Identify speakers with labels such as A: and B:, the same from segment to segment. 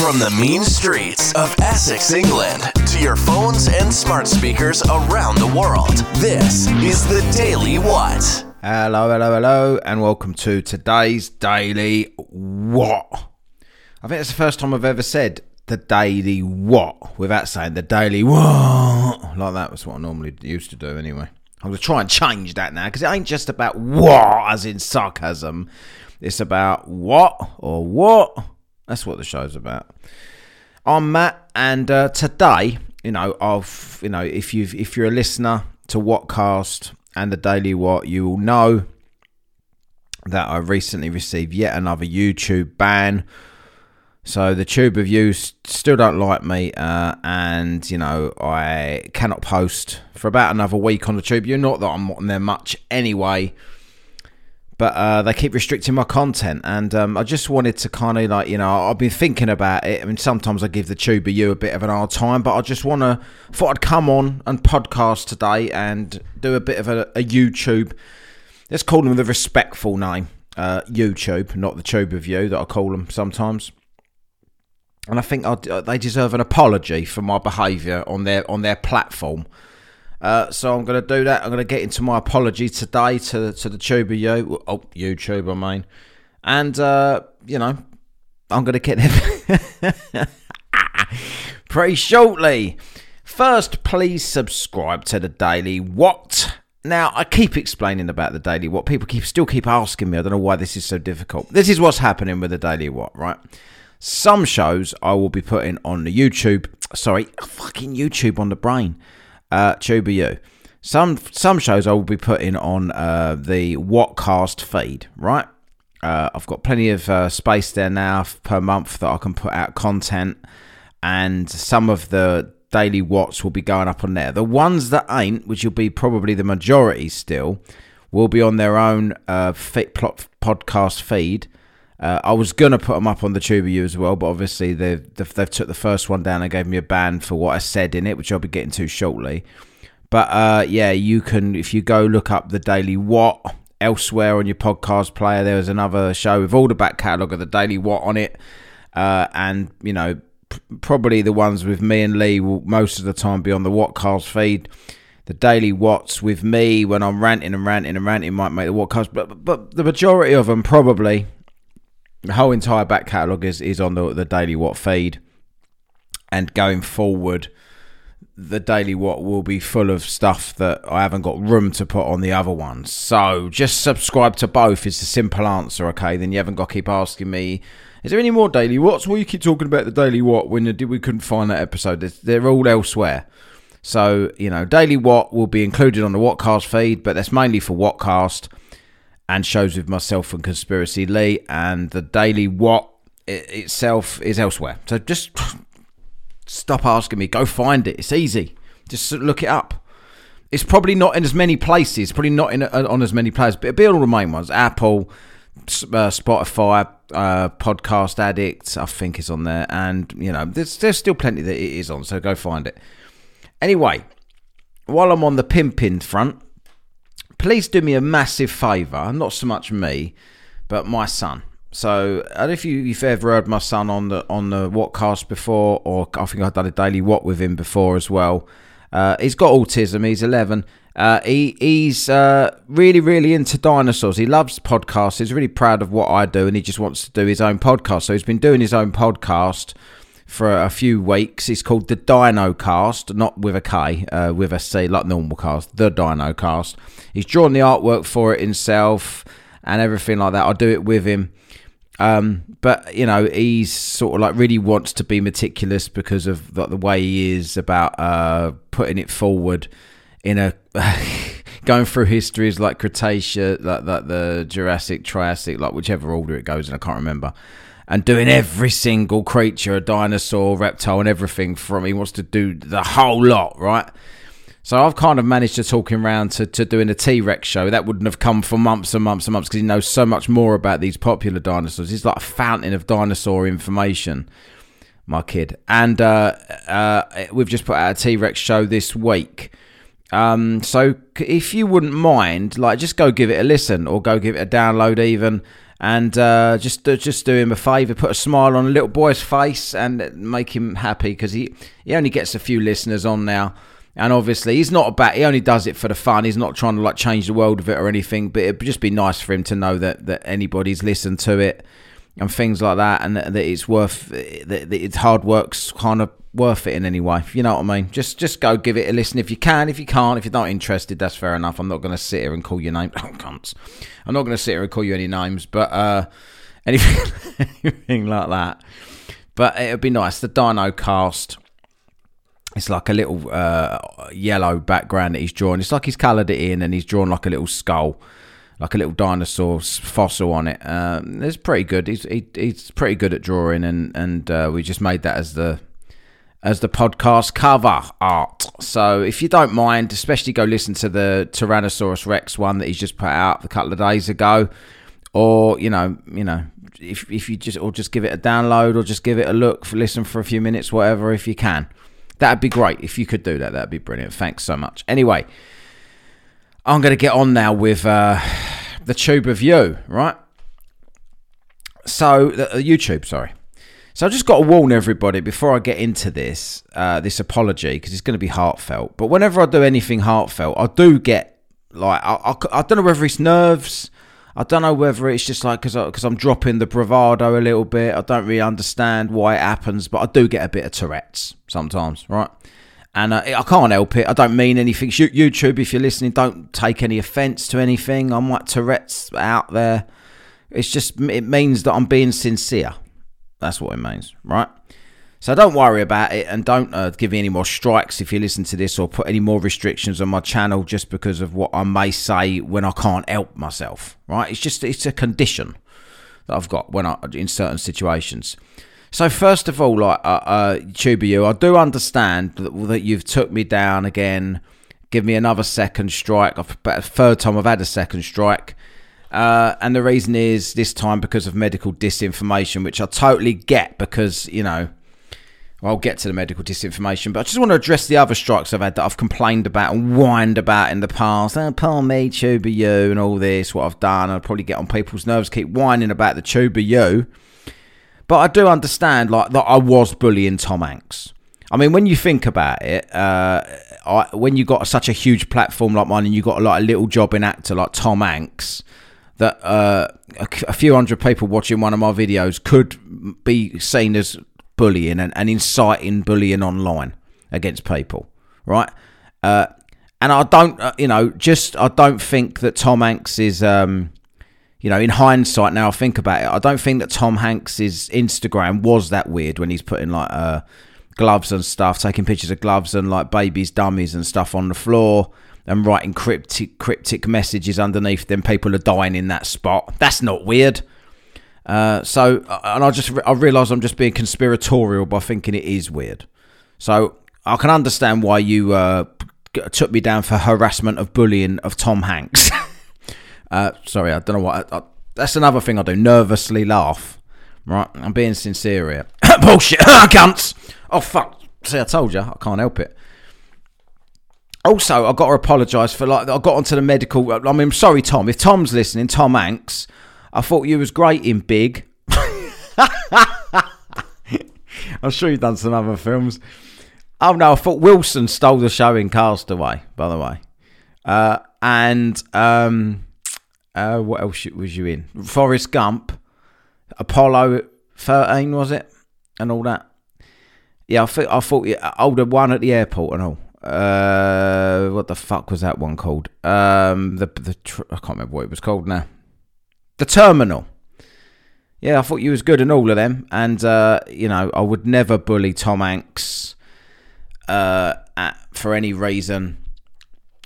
A: From the mean streets of Essex, England, to your phones and smart speakers around the world, this is the Daily What.
B: Hello, hello, hello, and welcome to today's Daily What. I think it's the first time I've ever said the Daily What without saying the Daily What. Like that was what I normally used to do anyway. I'm going to try and change that now because it ain't just about what, as in sarcasm. It's about what or what. That's what the show's about. I'm Matt, and uh, today, you know, I've, you know, if you've, if you're a listener to WhatKast and the Daily What, you will know that I recently received yet another YouTube ban. So the tube of you still don't like me, uh, and you know I cannot post for about another week on the tube. You're not that I'm on there much anyway, but uh, they keep restricting my content, and um, I just wanted to kind of like you know I've been thinking about it. I mean sometimes I give the tube of you a bit of an hard time, but I just want to thought I'd come on and podcast today and do a bit of a, a YouTube. Let's call them the respectful name, uh, YouTube, not the tube of you that I call them sometimes and I think I'd, uh, they deserve an apology for my behaviour on their on their platform. Uh, so I'm going to do that. I'm going to get into my apology today to to the tuber you, oh YouTube, I mean, and uh, you know, I'm going to get them pretty shortly. First, please subscribe to the Daily What. Now, I keep explaining about the Daily What. People keep still keep asking me. I don't know why this is so difficult. This is what's happening with the Daily What, right? Some shows I will be putting on the YouTube. Sorry, fucking YouTube on the brain. Uh, Tuber. Some some shows I will be putting on uh, the WhatKast feed. Right. Uh, I've got plenty of uh, space there now per month that I can put out content, and some of the daily Whats will be going up on there. The ones that ain't, which will be probably the majority still, will be on their own uh, fit plot podcast feed uh, I was gonna put them up on the TubeU as well, but obviously they've, they've, they've took the first one down and gave me a ban for what I said in it, which I'll be getting to shortly. But uh, yeah, you can if you go look up the Daily What elsewhere on your podcast player. There was another show with all the back catalogue of the Daily What on it, uh, and you know p- probably the ones with me and Lee will most of the time be on the WhatKast feed. The daily Whats with me when I'm ranting and ranting and ranting might make the WhatKast, but but the majority of them probably the whole entire back catalogue is, is on the, the Daily What feed. And going forward, the Daily What will be full of stuff that I haven't got room to put on the other ones. So just subscribe to both is the simple answer, okay? Then you haven't got to keep asking me, is there any more Daily Whats? Well, you keep talking about the Daily What when we couldn't find that episode. They're all elsewhere. So, you know, Daily What will be included on the WhatKast feed, but that's mainly for WhatKast and shows with myself and Conspiracy Lee, and the Daily What itself is elsewhere. So just stop asking me. Go find it. It's easy. Just look it up. It's probably not in as many places. Probably not in on as many places, but it'll be all the main ones. Apple, uh, Spotify, uh, Podcast Addict, I think is on there, and you know, there's there's still plenty that it is on. So go find it. Anyway, while I'm on the pimping front, please do me a massive favour, not so much me, but my son. So, I don't know if you, have ever heard my son on the on the WhatKast before, or I think I've done a daily What with him before as well. Uh, he's got autism. He's 11. Uh, he he's uh, really really into dinosaurs. He loves podcasts. He's really proud of what I do, and he just wants to do his own podcast. So he's been doing his own podcast for a few weeks. It's called the Dino Cast, not with a K, uh, with a C, like normal cast. The Dino Cast. He's drawn the artwork for it himself and everything like that. I do it with him. Um, but you know, he's sort of like really wants to be meticulous because of the, the way he is about uh, putting it forward in a going through histories like Cretaceous, like, like the Jurassic, Triassic, like whichever order it goes in. I can't remember and doing every single creature, a dinosaur, reptile, and everything from. He wants to do the whole lot, right? So I've kind of managed to talk him around to, to doing a T Rex show. That wouldn't have come for months and months and months because he knows so much more about these popular dinosaurs. He's like a fountain of dinosaur information, my kid. And uh, uh, we've just put out a T Rex show this week. Um, so if you wouldn't mind, like, just go give it a listen or go give it a download even and uh, just just do him a favour, put a smile on a little boy's face, and make him happy because he he only gets a few listeners on now. And obviously, he's not about. He only does it for the fun. He's not trying to like change the world of it or anything. But it'd just be nice for him to know that that anybody's listened to it and things like that, and that, it's worth that, that it's hard work's kind of worth it in any way. You know what I mean? Just just go give it a listen if you can. If you can't, if you're not interested, that's fair enough. I'm not going to sit here and call your name. Oh, cunts. I'm not going to sit here and call you any names, but uh, anything, anything like that. But it would be nice. The Dino Cast. It's like a little uh, yellow background that he's drawn. It's like he's coloured it in, and he's drawn like a little skull like a little dinosaur fossil on it. Um, it's pretty good. He's he, he's pretty good at drawing, and and uh, we just made that as the as the podcast cover art. So if you don't mind, especially go listen to the Tyrannosaurus Rex one that he's just put out a couple of days ago, or you know, you know, if if you just or just give it a download or just give it a look, for, listen for a few minutes, whatever, if you can. That'd be great if you could do that. That'd be brilliant. Thanks so much. Anyway, I'm going to get on now with uh, the tube of you, right? So, uh, YouTube, sorry. So I just got to warn everybody before I get into this, uh, this apology, because it's going to be heartfelt. But whenever I do anything heartfelt, I do get like I, I, I don't know whether it's nerves. I don't know whether it's just like because because I'm dropping the bravado a little bit. I don't really understand why it happens, but I do get a bit of Tourette's sometimes, right? And uh, I can't help it. I don't mean anything. YouTube, if you're listening, don't take any offence to anything. I'm like Tourette's out there. It's just it means that I'm being sincere. That's what it means, right? So don't worry about it and don't uh, give me any more strikes if you listen to this or put any more restrictions on my channel just because of what I may say when I can't help myself, right? It's just it's a condition that I've got when I in certain situations. So first of all, like uh, uh Tuba, I do understand that, that you've took me down again. Give me another second strike. I've, third time I've had a second strike. Uh, and the reason is this time because of medical disinformation, which I totally get because, you know, I'll get to the medical disinformation, but I just want to address the other strikes I've had that I've complained about and whined about in the past. Oh, poor me, you, and all this, what I've done. I'll probably get on people's nerves, keep whining about the tuber you. But I do understand, like, that I was bullying Tom Hanks. I mean, when you think about it, uh, I, when you got such a huge platform like mine and you got like a little job in actor like Tom Hanks, that uh, a, a, few hundred people watching one of my videos could be seen as bullying and, and inciting bullying online against people, right? Uh, and I don't, uh, you know, just I don't think that Tom Hanks is, um, you know, in hindsight now I think about it, I don't think that Tom Hanks's Instagram was that weird when he's putting like uh, gloves and stuff, taking pictures of gloves and like babies, dummies and stuff on the floor and writing cryptic cryptic messages underneath them. People are dying in that spot. That's not weird. Uh, so, uh, and I just I realise I'm just being conspiratorial by thinking it is weird. So I can understand why you uh, took me down for harassment of bullying of Tom Hanks. uh, sorry, I don't know what. I, I, that's another thing I do. Nervously laugh. Right, I'm being sincere here. Bullshit, cunts. Oh fuck. See, I told you, I can't help it. Also, I got to apologise for like I got onto the medical. I mean, I'm sorry, Tom. If Tom's listening, Tom Hanks, I thought you was great in Big. I'm sure you've done some other films. Oh no, I thought Wilson stole the show in Castaway. By the way, uh, and um, uh, what else was you in? Forrest Gump, Apollo 13 was it, and all that. Yeah, I thought I thought yeah, oh the one at the airport and all uh, what the fuck was that one called? Um, the the tr- I can't remember what it was called now. The Terminal. Yeah, I thought you was good in all of them, and uh, you know I would never bully Tom Hanks uh, at, for any reason.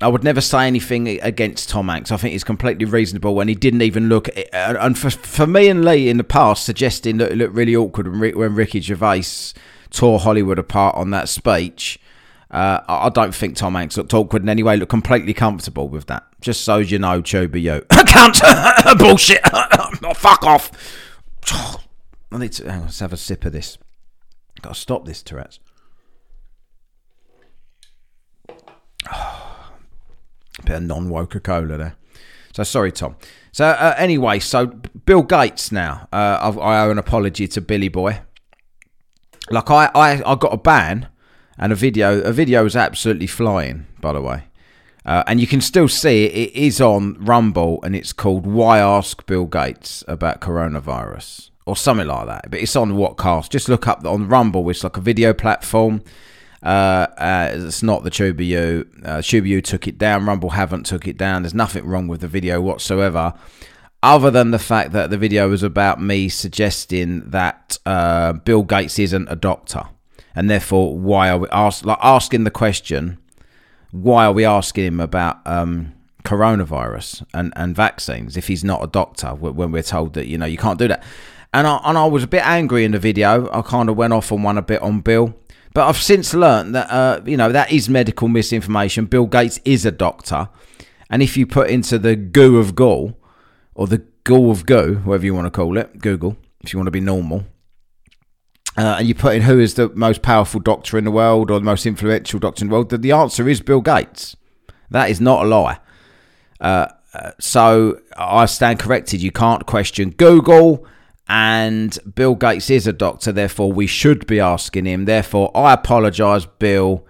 B: I would never say anything against Tom Hanks. I think he's completely reasonable, and he didn't even look. And for for me and Lee in the past, suggesting that it looked really awkward when, Ricky Gervais tore Hollywood apart on that speech uh, I don't think Tom Hanks looked awkward in any way. Looked completely comfortable with that. Just so you know, Choba Yo. Can't bullshit. oh, fuck off. I need to on, let's have a sip of this. Got to stop this, Tourette's. bit of non Coca Cola there. So sorry, Tom. So uh, anyway, so Bill Gates now. Uh, I owe an apology to Billy Boy. Like I, I, I got a ban, and a video. A video is absolutely flying, by the way. Uh, and you can still see it, it is on Rumble, and it's called "Why Ask Bill Gates About Coronavirus" or something like that. But it's on WhatKast. Just look up on Rumble. It's like a video platform. Uh, uh, it's not the TubeU. Uh, took it down. Rumble haven't took it down. There's nothing wrong with the video whatsoever, other than the fact that the video was about me suggesting that uh, Bill Gates isn't a doctor, and therefore why are we ask, like asking the question, why are we asking him about um, coronavirus and, and vaccines if he's not a doctor when we're told that you know you can't do that. And I, and I was a bit angry in the video. I kind of went off on one a bit on Bill but I've since learned that uh, you know that is medical misinformation. Bill Gates is a doctor, and if you put into the goo of goo, or the goo of goo, whatever you want to call it, Google, if you want to be normal, uh, and you put in who is the most powerful doctor in the world or the most influential doctor in the world, the answer is Bill Gates. That is not a lie. Uh, uh so I stand corrected. You can't question Google and Bill Gates is a doctor, therefore we should be asking him. Therefore, I apologise, Bill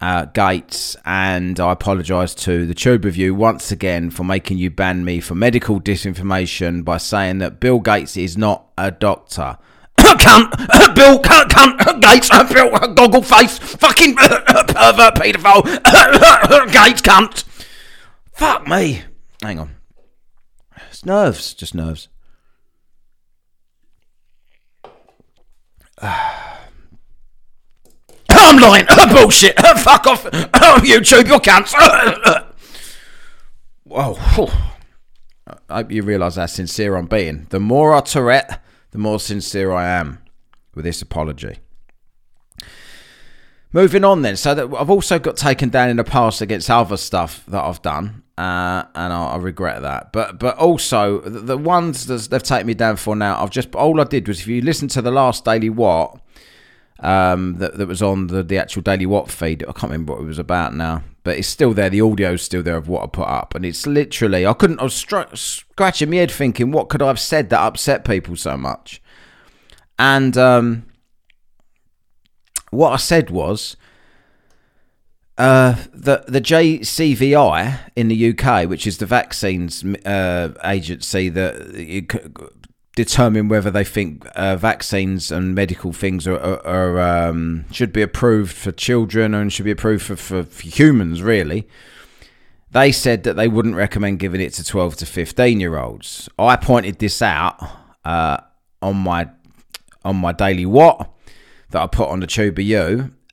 B: uh, Gates, and I apologise to the Tube Review once again for making you ban me for medical disinformation by saying that Bill Gates is not a doctor. cunt, Bill, cunt, cunt, Gates, Bill, goggle face, fucking pervert, paedophile, Gates, cunt. Fuck me. Hang on. It's nerves, just nerves. I'm lying. Bullshit. Fuck off. Oh, YouTube, you're cancer. Whoa. I hope you realise how sincere I'm being. The more I Tourette, the more sincere I am with this apology. Moving on then, so that I've also got taken down in the past against other stuff that I've done, uh, and I, I, regret that. But but also the, the ones that they've taken me down for now, I've just all I did was if you listen to the last Daily What um, that that was on the the actual Daily What feed, I can't remember what it was about now, but it's still there. The audio's still there of what I put up, and it's literally I couldn't. I was str- scratching my head thinking, what could I have said that upset people so much? And um, what I said was uh, the the JCVI in the UK, which is the vaccines uh, agency that determine whether they think uh, vaccines and medical things are, are, are um, should be approved for children and should be approved for, for, for, humans, really. They said that they wouldn't recommend giving it to 12 to 15 year olds. I pointed this out uh, on my on my daily what that I put on the Tuber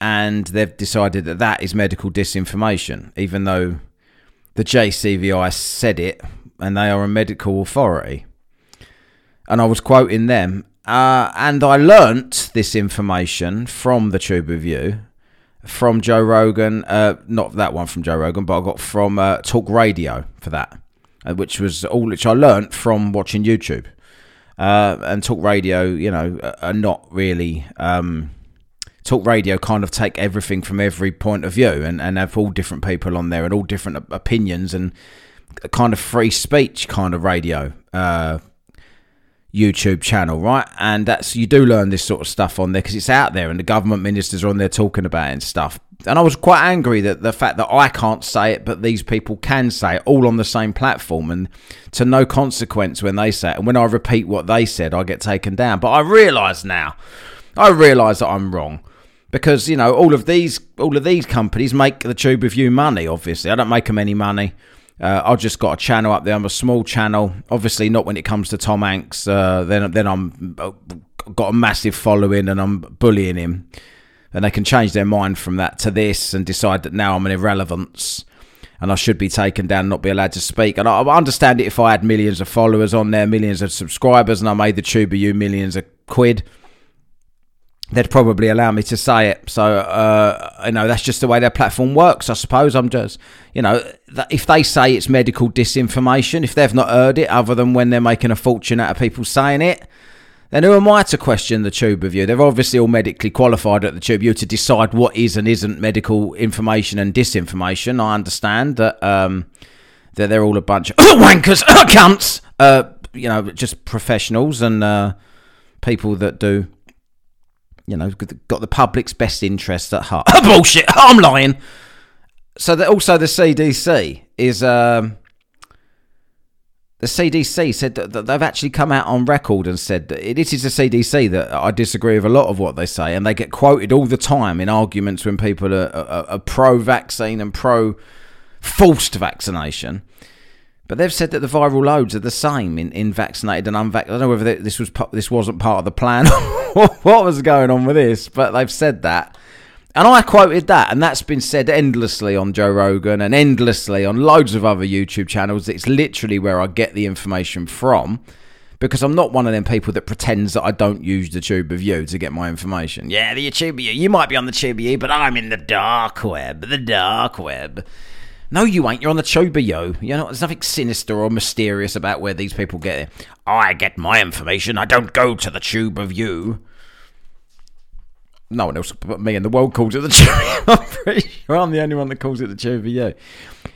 B: and they've decided that that is medical disinformation, even though the JCVI said it and they are a medical authority. And I was quoting them, uh, and I learnt this information from the Tube Review, from Joe Rogan, uh, not that one from Joe Rogan, but I got from uh, Talk Radio for that, uh, which was all which I learnt from watching YouTube. Uh, and talk radio, you know, are not really. Um, talk radio kind of take everything from every point of view and, and have all different people on there and all different opinions and a kind of free speech kind of radio uh, YouTube channel, right? And that's you do learn this sort of stuff on there because it's out there and the government ministers are on there talking about it and stuff. And I was quite angry that the fact that I can't say it, but these people can say it all on the same platform and to no consequence when they say it. And when I repeat what they said, I get taken down. But I realise now, I realise that I'm wrong because you know all of these all of these companies make the Tube Review money. Obviously, I don't make them any money. Uh, I've just got a channel up there. I'm a small channel. Obviously, not when it comes to Tom Hanks. Uh, then, then I'm uh, got a massive following and I'm bullying him. And they can change their mind from that to this and decide that now I'm an irrelevance and I should be taken down, not be allowed to speak. And I, I understand it if I had millions of followers on there, millions of subscribers, and I made the Tube of you millions of quid they'd probably allow me to say it. So, uh, you know, that's just the way their platform works. I suppose I'm just, you know, if they say it's medical disinformation, if they've not heard it other than when they're making a fortune out of people saying it, then who am I to question the Tube Review? They're obviously all medically qualified at the Tube Review to decide what is and isn't medical information and disinformation. I understand that. Um, that they're all a bunch of wankers, cunts, uh, you know, just professionals and uh, people that do, you know, got the public's best interests at heart. Bullshit, I'm lying. So that also the CDC is. Um, the CDC said that they've actually come out on record and said that it is the CDC that I disagree with a lot of what they say, and they get quoted all the time in arguments when people are, are, are pro-vaccine and pro-forced vaccination. But they've said that the viral loads are the same in, in vaccinated and unvaccinated. I don't know whether this was this wasn't part of the plan, what was going on with this, but they've said that. And I quoted that, and that's been said endlessly on Joe Rogan and endlessly on loads of other YouTube channels. It's literally where I get the information from because I'm not one of them people that pretends that I don't use the Tube of You to get my information. Yeah, the Tube of You. You might be on the Tube of You, but I'm in the dark web. The dark web. No, you ain't. You're on the Tube Yo. You. Know, there's nothing sinister or mysterious about where these people get it. I get my information. I don't go to the Tube of You no one else but me in the world calls it the cherry. I'm pretty sure I'm the only one that calls it the cherry you.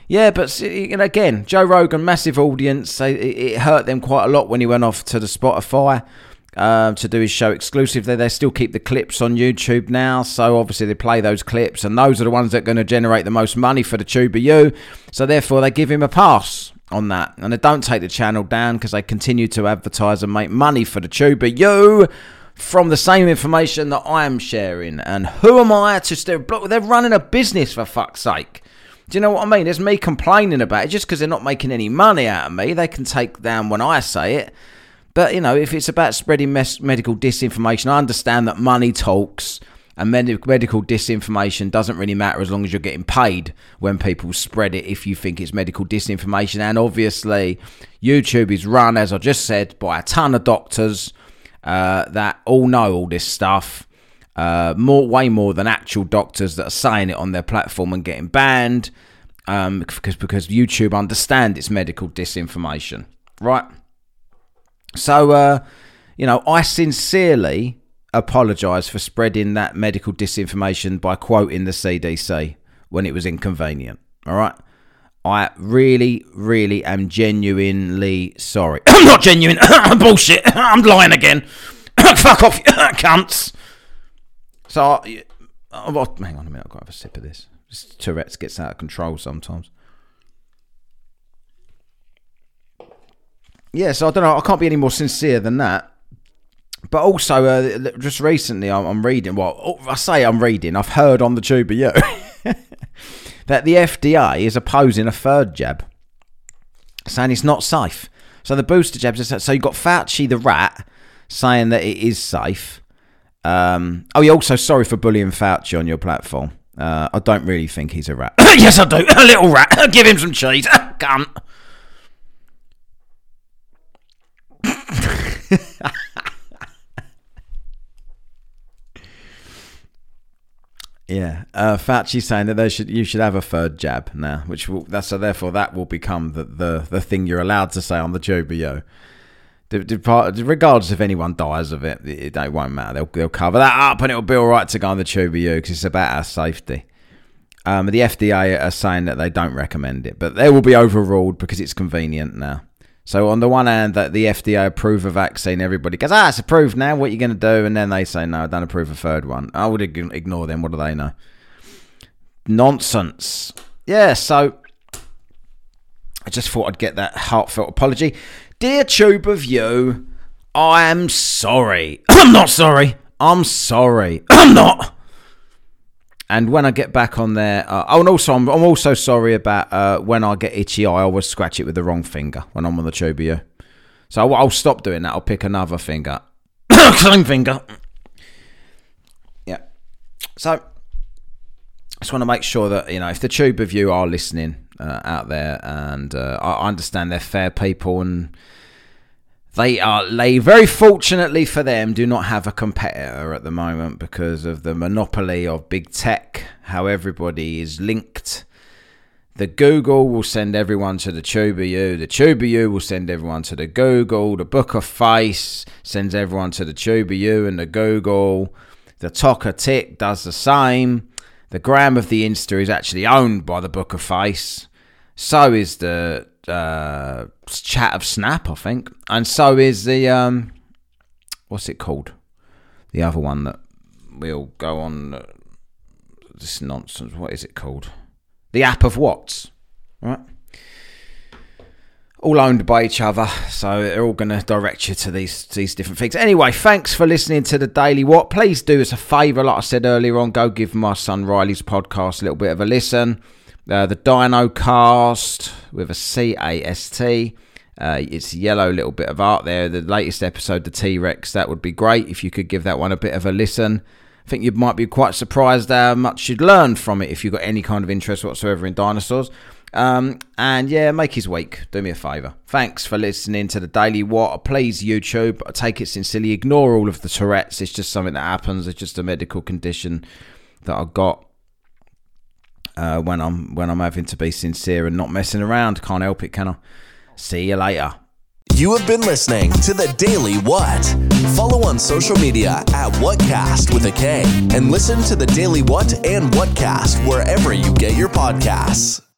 B: Yeah, but see, again, Joe Rogan, massive audience. It hurt them quite a lot when he went off to the Spotify uh, to do his show exclusively. They still keep the clips on YouTube now, so obviously they play those clips, and those are the ones that are going to generate the most money for the Tube of You. So therefore, they give him a pass on that, and they don't take the channel down because they continue to advertise and make money for the Tube of You from the same information that I am sharing. And who am I to still block? They're running a business for fuck's sake. Do you know what I mean? There's me complaining about it just because they're not making any money out of me. They can take down when I say it. But, you know, if it's about spreading mes- medical disinformation, I understand that money talks and med- medical disinformation doesn't really matter as long as you're getting paid when people spread it if you think it's medical disinformation. And obviously, YouTube is run, as I just said, by a ton of doctors uh, that all know all this stuff. Uh, more, way more than actual doctors that are saying it on their platform and getting banned, um, because because YouTube understand it's medical disinformation, right? So, uh, you know, I sincerely apologise for spreading that medical disinformation by quoting the CDC when it was inconvenient. All right. I really, really am genuinely sorry. I'm not genuine. Bullshit. I'm lying again. Fuck off, cunts. So, oh, hang on a minute. I've got to have a sip of this. Tourette's gets out of control sometimes. Yeah, so I don't know. I can't be any more sincere than that. But also, uh, just recently, I'm, I'm, reading. Well, oh, I say I'm reading. I've heard on the tube you that the FDA is opposing a third jab, saying it's not safe. So the booster jabs. So you've got Fauci the rat saying that it is safe. Um, oh, you're also sorry for bullying Fauci on your platform. Uh, I don't really think he's a rat. yes, I do. A little rat. Give him some cheese. Come. Yeah, uh, Fauci's saying that they should you should have a third jab now, which will that's so therefore that will become the the, the thing you're allowed to say on the Jubio. Regardless if anyone dies of it, it, it won't matter. They'll they'll cover that up and it'll be all right to go on the Jubio because it's about our safety. Um, the FDA are saying that they don't recommend it, but they will be overruled because it's convenient now. So on the one hand, that the FDA approve a vaccine, everybody goes, ah, it's approved now. What are you going to do? And then they say, no, I don't approve a third one. I would ignore them. What do they know? Nonsense. Yeah. So I just thought I'd get that heartfelt apology, dear tube of you. I am sorry. I'm not sorry. I'm sorry. I'm not. And when I get back on there, uh, oh, and also I'm, I'm also sorry about uh, when I get itchy. I always scratch it with the wrong finger when I'm on the Tubio. So I'll, I'll stop doing that. I'll pick another finger, same finger. Yeah. So I just want to make sure that you know if the tube of you are listening uh, out there, and uh, I understand they're fair people and they are they very fortunately for them do not have a competitor at the moment because of the monopoly of big tech, how everybody is linked. The Google will send everyone to the TubeU. The TubeU will send everyone to the Google. The Book of Face sends everyone to the TubeU and the Google. The Toka Tick does the same. The Gram of the Insta is actually owned by the Book of Face. So is the uh, chat of Snap, I think, and so is the um, what's it called? The other one that we'll go on. Uh, this nonsense. What is it called? The app of Watts, right? all owned by each other, so they're all going to direct you to these these different things. Anyway, thanks for listening to the Daily What. Please do us a favour, like I said earlier on, go give my son Riley's podcast a little bit of a listen. Uh, the Dino Cast with a C A S T. Uh, it's yellow little bit of art there. The latest episode, the T Rex, that would be great if you could give that one a bit of a listen. I think you might be quite surprised how much you'd learn from it if you've got any kind of interest whatsoever in dinosaurs. Um, and yeah, make his week. Do me a favour. Thanks for listening to the Daily What. Please, YouTube, I take it sincerely. Ignore all of the Tourette's. It's just something that happens. It's just a medical condition that I got uh, when I'm when I'm having to be sincere and not messing around. Can't help it, can I? See you later.
A: You have been listening to the Daily What. Follow on social media at WhatKast with a K and listen to the Daily What and WhatKast wherever you get your podcasts.